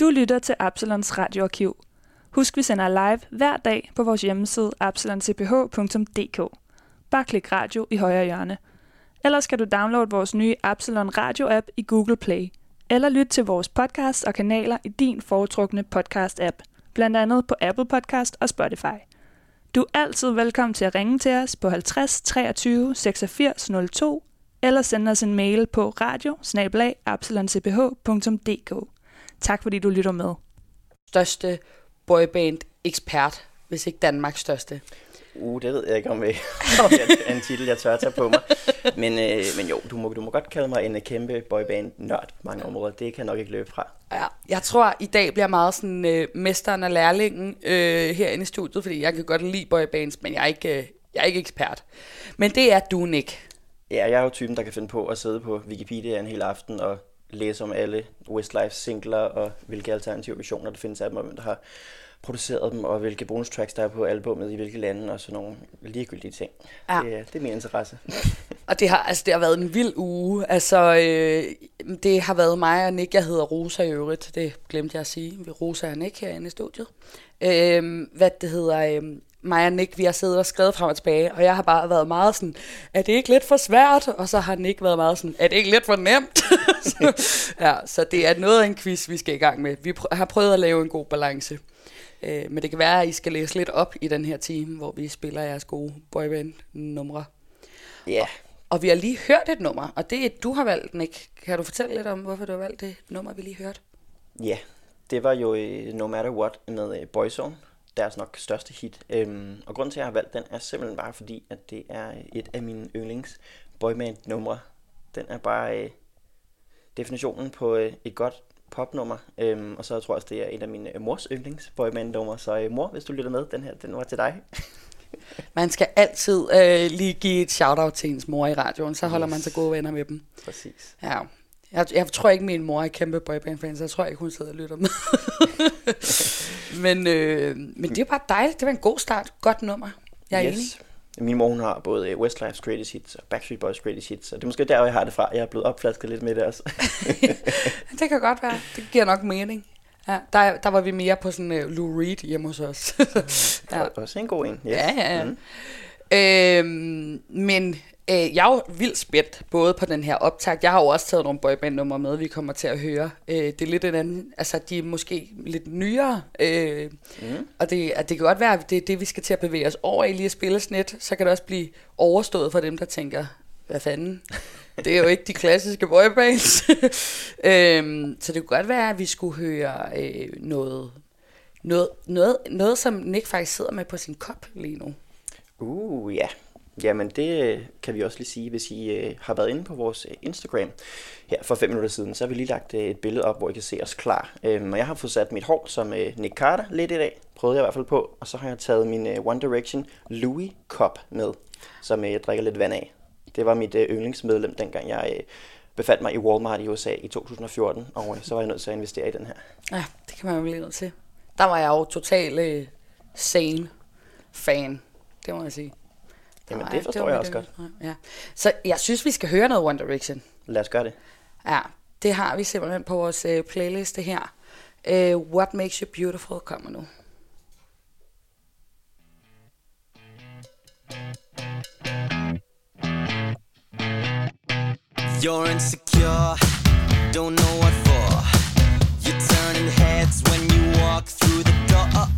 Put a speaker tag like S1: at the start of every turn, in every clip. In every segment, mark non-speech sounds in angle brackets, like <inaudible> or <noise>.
S1: Du lytter til Absalons radioarkiv. Husk, vi sender live hver dag på vores hjemmeside absaloncph.dk. Bare klik radio i højre hjørne. Ellers kan du downloade vores nye Absalon Radio-app i Google Play. Eller lytte til vores podcast og kanaler i din foretrukne podcast-app. Blandt andet på Apple Podcast og Spotify. Du er altid velkommen til at ringe til os på 50 23 86 02 eller sende os en mail på radio Tak fordi du lytter med.
S2: Største boyband ekspert, hvis ikke Danmarks største.
S3: Uh, det ved jeg ikke om, <laughs> det er en titel, jeg tør at tage på mig. Men, øh, men jo, du må, du må godt kalde mig en kæmpe boyband-nørd på mange områder. Det kan jeg nok ikke løbe fra.
S2: Ja, jeg tror, i dag bliver meget sådan øh, mesteren og lærlingen øh, herinde i studiet, fordi jeg kan godt lide boybands, men jeg er ikke, øh, jeg er ikke ekspert. Men det er du, Nick.
S3: Ja, jeg er jo typen, der kan finde på at sidde på Wikipedia en hel aften og læse om alle Westlife singler og hvilke alternative visioner der findes af dem, og hvem der har produceret dem, og hvilke bonustracks der er på albumet i hvilke lande, og sådan nogle ligegyldige ting. Ja. Det, det er min interesse.
S2: og det har, altså, det har været en vild uge. Altså, øh, det har været mig og Nick, jeg hedder Rosa i øvrigt, det glemte jeg at sige. Vi Rosa og Nick herinde i studiet. Øh, hvad det hedder, øh, mig og Nick, vi har siddet og skrevet frem og tilbage, og jeg har bare været meget sådan, er det ikke lidt for svært? Og så har Nick været meget sådan, er det ikke lidt for nemt? <laughs> så, ja, så det er noget af en quiz, vi skal i gang med. Vi har prøvet at lave en god balance. Øh, men det kan være, at I skal læse lidt op i den her time, hvor vi spiller jeres gode boyband-numre.
S3: Ja. Yeah.
S2: Og, og vi har lige hørt et nummer, og det er du har valgt, Nick. Kan du fortælle lidt om, hvorfor du har valgt det nummer, vi lige hørte?
S3: Ja, yeah. det var jo uh, No Matter What med uh, Boyzone, deres nok største hit. Um, og grunden til, at jeg har valgt den, er simpelthen bare fordi, at det er et af mine yndlings boyband-numre. Den er bare uh, definitionen på uh, et godt popnummer, øhm, og så tror jeg også, det er en af mine øh, mors yndlings boyband-numre, så øh, mor, hvis du lytter med, den her, den var til dig. <laughs>
S2: man skal altid øh, lige give et shout-out til ens mor i radioen, så holder yes. man sig gode venner med dem.
S3: Præcis.
S2: Ja. Jeg, jeg tror ikke, min mor er kæmpe boyband-fan, så jeg tror ikke, hun sidder og lytter med. <laughs> men, øh, men det er bare dejligt. Det var en god start. Godt nummer. Jeg er yes. enig.
S3: Min mor hun har både Westlife's Greatest Hits og Backstreet Boys Greatest Hits, og det er måske der, jeg har det fra. Jeg er blevet opflasket lidt med det også. <laughs>
S2: det kan godt være. Det giver nok mening. Ja, der, der var vi mere på sådan uh, Lou Reed hjemme hos os. <laughs>
S3: ja. Også en god en. Yes.
S2: Ja, ja, ja. Mm. Øhm, men Øh, jeg er jo vildt spændt, både på den her optag. Jeg har jo også taget nogle boyband-numre med, vi kommer til at høre. Øh, det er lidt en anden, altså de er måske lidt nyere. Øh, mm. Og det, at det kan godt være, at det er det, vi skal til at bevæge os over i lige at spille snit. Så kan det også blive overstået for dem, der tænker, hvad fanden? Det er jo ikke de klassiske boybands. <laughs> øh, så det kunne godt være, at vi skulle høre øh, noget, noget, noget, noget, som Nick faktisk sidder med på sin kop lige nu.
S3: Uh, ja. Yeah. Jamen det øh, kan vi også lige sige, hvis I øh, har været inde på vores øh, Instagram her for 5 minutter siden, så har vi lige lagt øh, et billede op, hvor I kan se os klar. Øhm, og jeg har fået sat mit hår som øh, Nick Carter lidt i dag, prøvede jeg i hvert fald på, og så har jeg taget min øh, One Direction Louis Cup med, som øh, jeg drikker lidt vand af. Det var mit øh, yndlingsmedlem, dengang jeg øh, befandt mig i Walmart i USA i 2014, og øh, så var jeg nødt til at investere i den her.
S2: Ja, det kan man jo blive nødt til. Der var jeg jo totalt øh, sane fan, det må jeg sige.
S3: Jamen, det forstår det jeg også godt.
S2: Ja. Så jeg synes, vi skal høre noget One Direction.
S3: Lad os gøre det.
S2: Ja, det har vi simpelthen på vores uh, playliste her. Uh, What Makes You Beautiful kommer nu. You're insecure, don't know what for. You're turning heads when you walk through the door.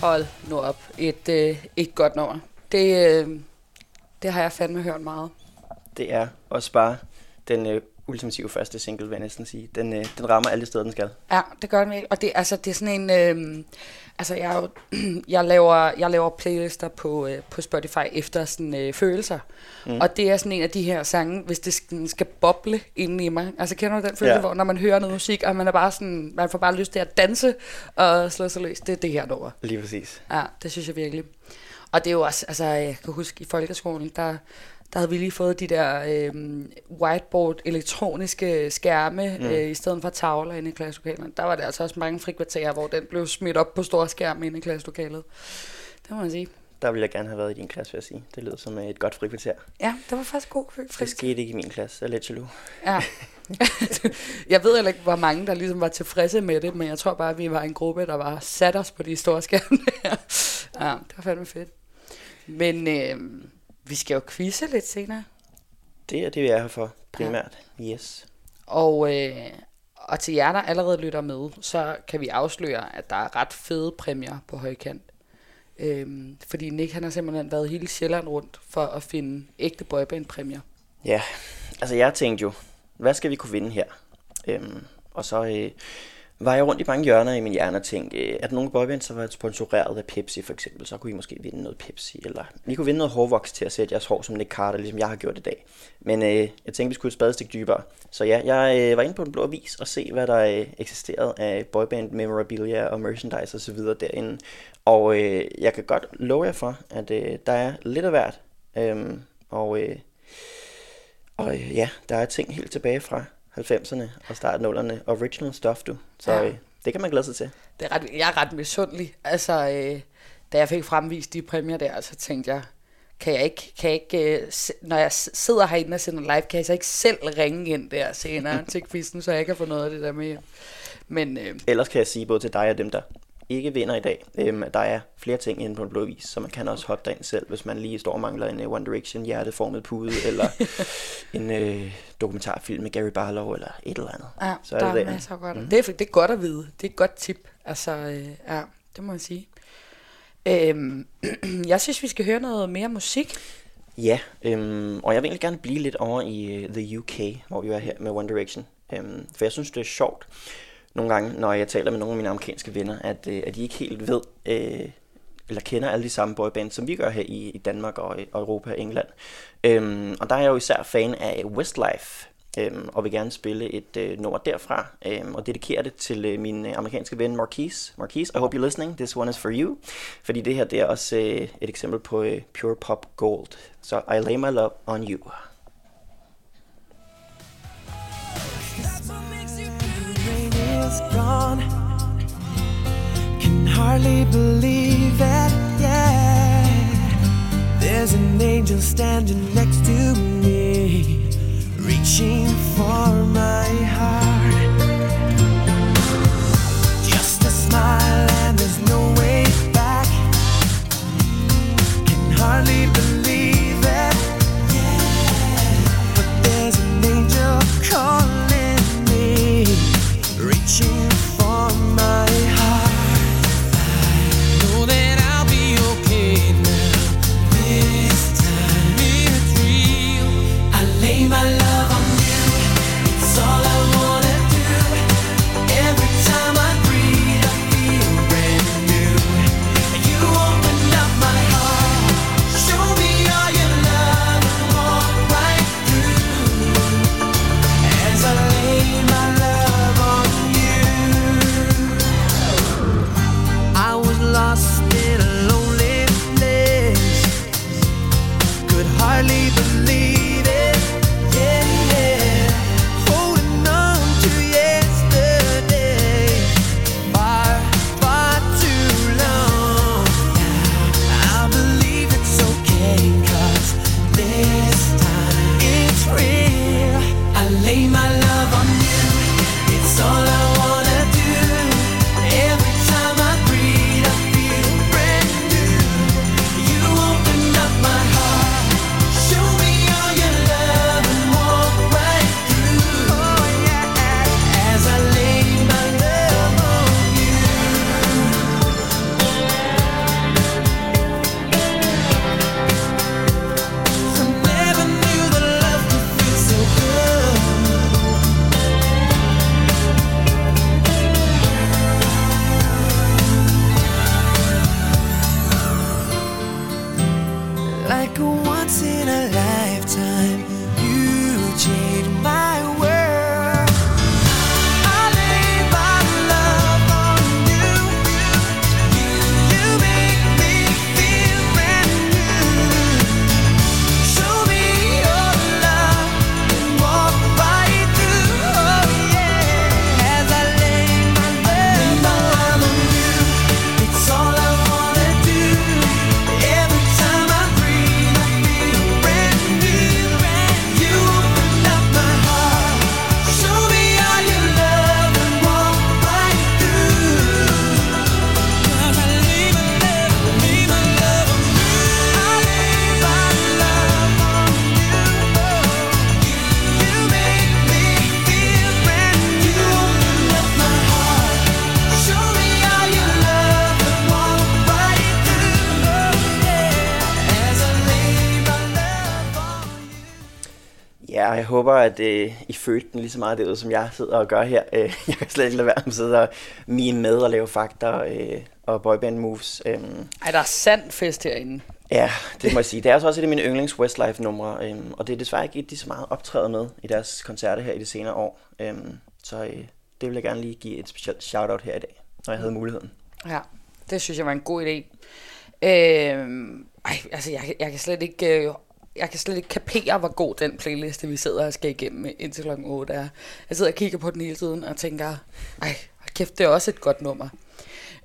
S2: Hold nu op. Et, øh, et godt nummer. Det, øh, det har jeg fandme hørt meget.
S3: Det er også bare den øh, ultimative første single, vil jeg næsten sige. Den, øh, den rammer alle steder, den skal.
S2: Ja, det gør den. Og det, altså, det er sådan en... Øh, altså, jeg, <clears throat> jeg, laver, jeg laver playlister på, øh, på Spotify efter sådan, øh, følelser. Mm. Og det er sådan en af de her sange, hvis det skal, skal boble inde i mig. Altså, kender du den følelse, ja. hvor når man hører noget musik, og man er bare sådan... Man får bare lyst til at danse og slå sig løs. Det er det her nummer.
S3: Lige præcis.
S2: Ja, det synes jeg virkelig. Og det er jo også... Altså, jeg kan huske, i folkeskolen, der der havde vi lige fået de der øh, whiteboard elektroniske skærme, mm. øh, i stedet for tavler inde i klasselokalet. Der var der altså også mange frikvarterer, hvor den blev smidt op på store skærme inde i klasselokalet. Det må man sige.
S3: Der ville jeg gerne have været i din klasse, vil jeg sige. Det lyder som et godt frikvarter.
S2: Ja, det var faktisk god frikvarter.
S3: Det skete ikke i min klasse, jeg let you
S2: Ja. <laughs> jeg ved heller ikke, hvor mange, der ligesom var tilfredse med det, men jeg tror bare, at vi var en gruppe, der var sat os på de store skærme ja, det var fandme fedt. Men øh, vi skal jo quizze lidt senere.
S3: Det er det, vi er her for, primært. Ja. Yes.
S2: Og, øh, og til jer, der allerede lytter med, så kan vi afsløre, at der er ret fede præmier på højkant. Øhm, fordi Nick han har simpelthen været hele Sjælland rundt for at finde ægte boyband-præmier.
S3: Ja, altså jeg tænkte jo, hvad skal vi kunne vinde her? Øhm, og så øh, var jeg rundt i mange hjørner i min hjerne og tænkte, øh, at nogle boybands var sponsoreret af Pepsi for eksempel, så kunne I måske vinde noget Pepsi, eller I kunne vinde noget hårvoks til at sætte jeres hår som Nick Carter, ligesom jeg har gjort i dag. Men øh, jeg tænkte, vi skulle et spadestik dybere. Så ja, jeg øh, var inde på den blå avis og se, hvad der øh, eksisterede af boyband memorabilia og merchandise osv. derinde. Og øh, jeg kan godt love jer for, at øh, der er lidt af hvert. Øhm, og øh, og øh, ja, der er ting helt tilbage fra 90'erne og starten 0'erne. Original stuff, du. Så ja. øh, det kan man glæde sig til.
S2: Det er ret, jeg er ret misundelig. Altså, øh, da jeg fik fremvist de præmier der, så tænkte jeg, kan jeg ikke, kan jeg ikke øh, når jeg sidder herinde og sender live, kan jeg så ikke selv ringe ind der senere <laughs> til quizzen, så jeg kan få noget af det der med Men, øh,
S3: Ellers kan jeg sige både til dig og dem, der ikke vinder i dag. Øhm, der er flere ting inde på en blå vis, så man kan også hoppe derind selv, hvis man lige står og mangler en uh, One Direction hjerteformet pude, <laughs> eller en uh, dokumentarfilm med Gary Barlow, eller et eller andet.
S2: Ja, så er der det er masser godt. Mm. Det, er, det er godt at vide. Det er et godt tip. Altså, øh, ja, det må jeg sige. Øhm, <clears throat> jeg synes, vi skal høre noget mere musik.
S3: Ja, øhm, og jeg vil egentlig gerne blive lidt over i uh, The UK, hvor vi er her med One Direction. Øhm, for jeg synes, det er sjovt nogle gange, når jeg taler med nogle af mine amerikanske venner, at, øh, at de ikke helt ved, øh, eller kender alle de samme boybands, som vi gør her i, i Danmark og, øh, og Europa og England. Øhm, og der er jeg jo især fan af Westlife, øhm, og vil gerne spille et øh, nummer derfra, øhm, og dedikere det til øh, min øh, amerikanske ven Marquise. Marquise, I hope you're listening, this one is for you. Fordi det her, det er også øh, et eksempel på øh, Pure Pop Gold. Så I lay my love on you. Is gone. Can hardly believe it, yeah. There's an angel standing next to me, reaching for my heart. Ja, jeg håber, at øh, I følte den lige så meget derude, som jeg sidder og gør her. Øh, <laughs> jeg kan slet ikke lade være med at sidde og mime med og lave fakta øh, og boyband moves. Øh,
S2: Ej, der er sand fest herinde.
S3: ja, det må jeg sige. Det er altså også et af mine yndlings Westlife-numre, øh, og det er desværre ikke et, de så meget optrædet med i deres koncerter her i de senere år. Øh, så øh, det vil jeg gerne lige give et specielt shout-out her i dag, når jeg havde muligheden.
S2: Ja, det synes jeg var en god idé. Øh, ej, altså, jeg, jeg kan slet ikke... Øh, jeg kan slet ikke kapere, hvor god den playliste, vi sidder og skal igennem indtil klokken 8 er. Jeg sidder og kigger på den hele tiden og tænker, ej, kæft, det er også et godt nummer.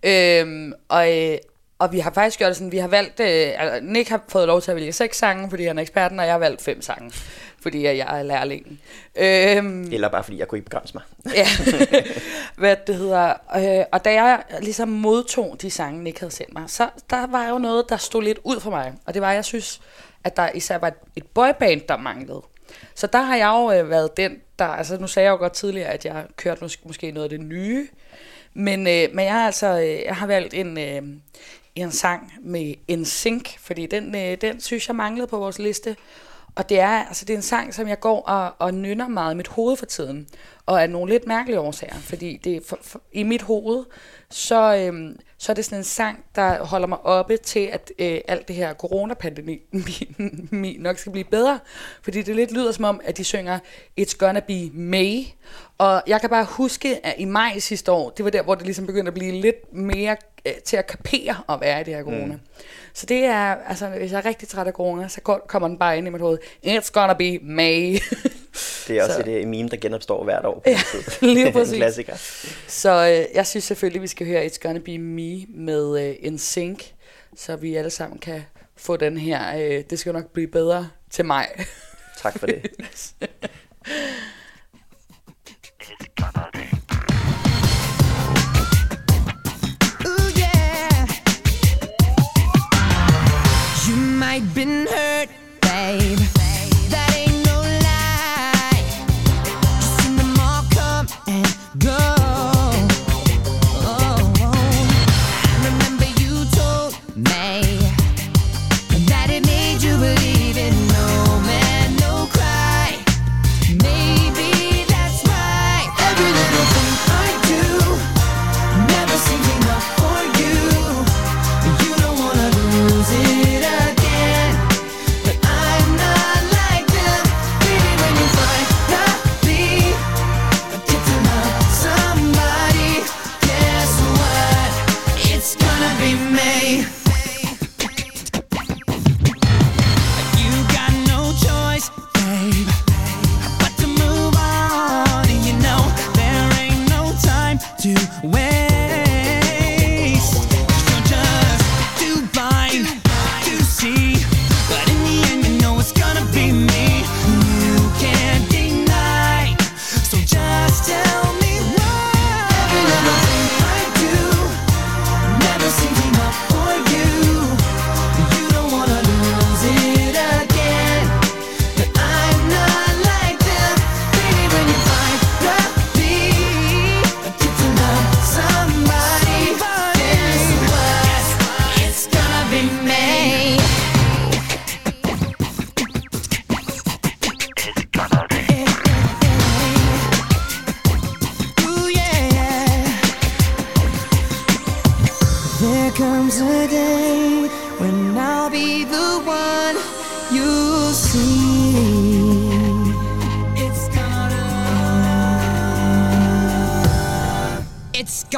S2: Øhm, og, øh, og vi har faktisk gjort det sådan, vi har valgt, øh, altså Nick har fået lov til at vælge seks sange, fordi han er eksperten, og jeg har valgt fem sange, fordi jeg er lærlingen. Øhm,
S3: Eller bare fordi jeg kunne ikke begrænse mig.
S2: ja, <laughs> hvad det hedder. Øh, og da jeg ligesom modtog de sange, Nick havde sendt mig, så der var jo noget, der stod lidt ud for mig. Og det var, jeg synes, at der især var et, et boyband, der manglede. Så der har jeg jo øh, været den, der... Altså nu sagde jeg jo godt tidligere, at jeg kørte mås- måske noget af det nye. Men, øh, men jeg har altså øh, jeg har valgt en, øh, en sang med en sink, fordi den, øh, den synes jeg manglede på vores liste. Og det er, altså, det er en sang, som jeg går og, og nynner meget i mit hoved for tiden. Og af nogle lidt mærkelige årsager. Fordi det, for, for, i mit hoved, så, øhm, så er det sådan en sang, der holder mig oppe til, at øh, alt det her coronapandemi <laughs> mi- nok skal blive bedre. Fordi det lidt lyder som om, at de synger It's gonna be May. Og jeg kan bare huske, at i maj sidste år, det var der, hvor det ligesom begyndte at blive lidt mere øh, til at kapere at være i det her corona. Mm. Så det er, altså hvis jeg er rigtig træt af corona, så kommer den bare ind i mit hoved. It's gonna be May. <laughs>
S3: Det er også
S2: Så-
S3: et øh, meme, der genopstår hvert år. På
S2: Ja, <laughs> lige <laughs>
S3: en
S2: præcis.
S3: klassiker.
S2: Så øh, jeg synes selvfølgelig, vi skal høre It's Gonna Be Me med øh, en sync, så vi alle sammen kan få den her, øh, det skal nok blive bedre til mig. <laughs>
S3: Tak for det.
S4: Yeah. You might been hurt, babe.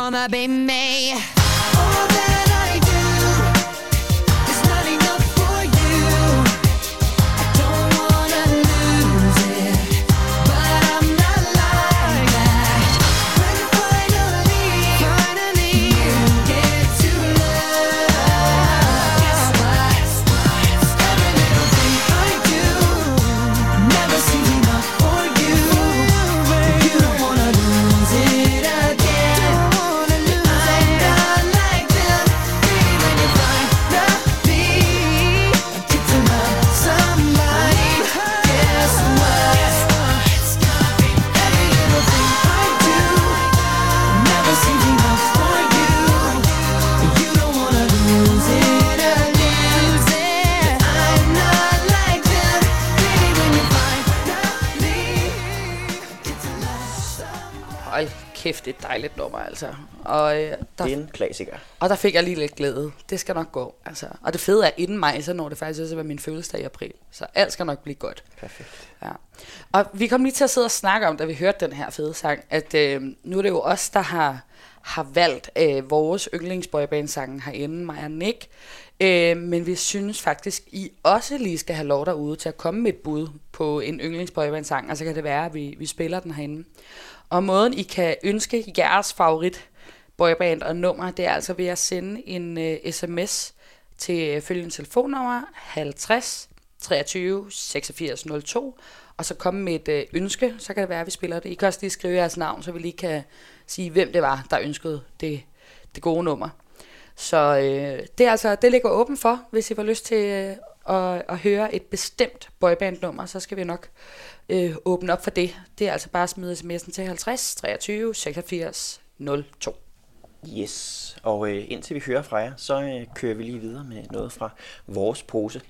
S4: Gonna be me.
S2: Dejligt nummer, altså. Og, øh, der,
S3: Det er en klassiker.
S2: og der fik jeg lige lidt glæde. Det skal nok gå, altså. Og det fede er, inden mig, så når det faktisk også at være min fødselsdag i april. Så alt skal nok blive godt.
S3: Perfekt.
S2: Ja. Og vi kom lige til at sidde og snakke om, da vi hørte den her fede sang, at øh, nu er det jo os, der har, har valgt øh, vores yndlingsboyband-sange herinde, mig og Nick. Øh, men vi synes faktisk, I også lige skal have lov derude til at komme med et bud på en yndlingsboyband-sang, og så kan det være, at vi, vi spiller den herinde. Og måden, I kan ønske jeres favorit boyband og nummer, det er altså ved at sende en øh, sms til øh, følgende telefonnummer 50 23 86 02, og så komme med et øh, ønske, så kan det være, at vi spiller det. I kan også lige skrive jeres navn, så vi lige kan sige, hvem det var, der ønskede det, det gode nummer. Så øh, det, er altså, det ligger åben for, hvis I får lyst til øh, og, at høre et bestemt boybandnummer, så skal vi nok øh, åbne op for det. Det er altså bare at smide sms'en til 50 23 86 02.
S3: Yes, og øh, indtil vi hører fra jer, så øh, kører vi lige videre med noget fra vores pose.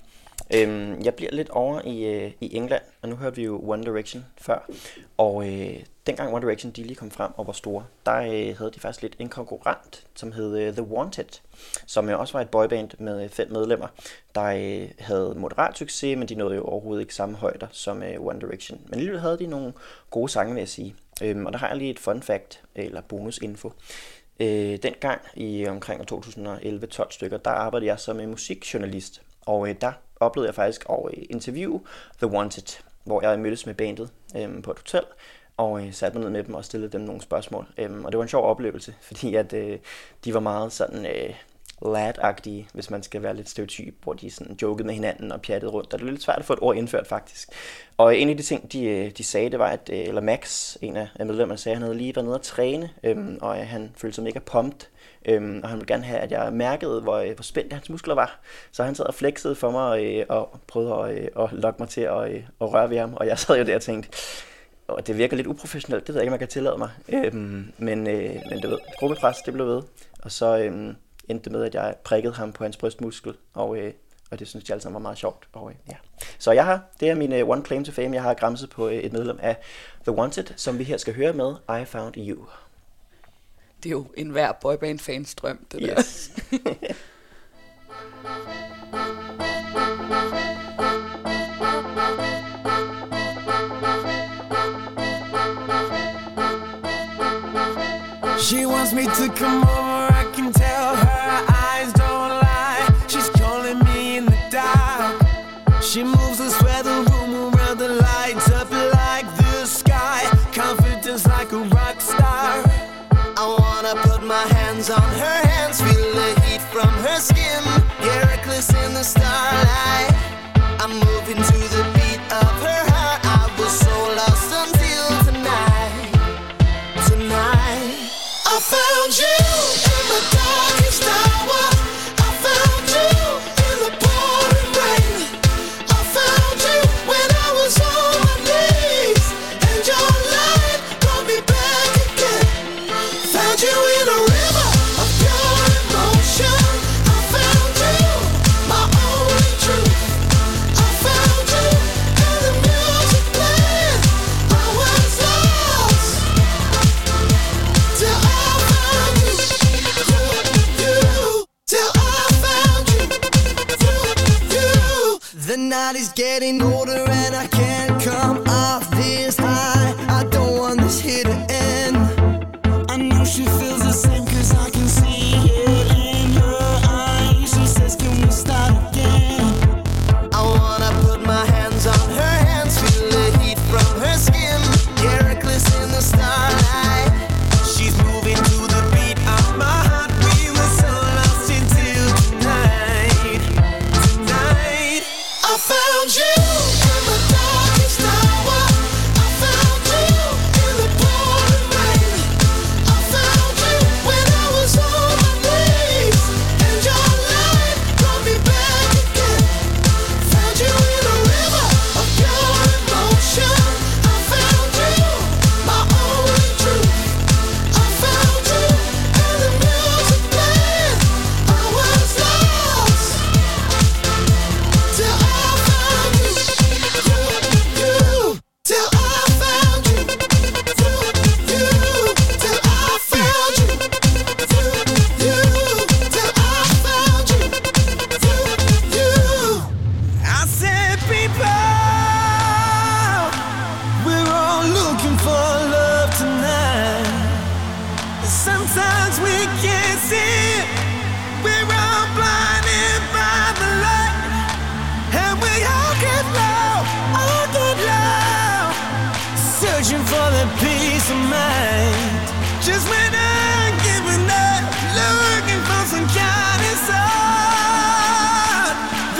S3: Øhm, jeg bliver lidt over i, øh, i England, og nu hørte vi jo One Direction før. Og øh, dengang One Direction de lige kom frem og var store, der øh, havde de faktisk lidt en konkurrent, som hed øh, The Wanted, som øh, også var et boyband med øh, fem medlemmer, der øh, havde moderat succes, men de nåede jo overhovedet ikke samme højder som øh, One Direction. Men alligevel havde de nogle gode sange, vil jeg sige. Øhm, og der har jeg lige et fun fact, eller bonusinfo. Øh, dengang i omkring 2011-12 stykker, der arbejdede jeg som en musikjournalist, og øh, der oplevede jeg faktisk at øh, interviewe The Wanted, hvor jeg mødtes med bandet øh, på et hotel, og øh, satte mig ned med dem og stillede dem nogle spørgsmål. Øhm, og det var en sjov oplevelse, <laughs> fordi at øh, de var meget sådan øh, lad hvis man skal være lidt stereotyp, hvor de sådan jokede med hinanden og pjattede rundt. Og det var lidt svært at få et ord indført faktisk. Og øh, en af de ting, de, øh, de sagde, det var, at, øh, eller Max, en af medlemmerne, sagde, at han havde lige været nede og træne, øhm, og øh, han følte sig mega pumped. Øhm, og han ville gerne have, at jeg mærkede, hvor, øh, hvor spændte hans muskler var. Så han sad og flexede for mig øh, og prøvede at, øh, at lokke mig til at, øh, at røre ved ham. Og jeg sad jo der og tænkte, og det virker lidt uprofessionelt, det ved jeg ikke, om jeg kan tillade mig. Øhm, men, øh, men du ved, gruppepres, det blev ved. Og så øh, endte det med, at jeg prikkede ham på hans brystmuskel, og, øh, og det synes jeg alle sammen var meget sjovt. Og, øh, ja. Så jeg har, det er min øh, one claim to fame, jeg har græmset på øh, et medlem af The Wanted, som vi her skal høre med I Found You.
S2: Det er jo en hver boyband-fans drøm, det der.
S3: Yes.
S5: She wants me to come over,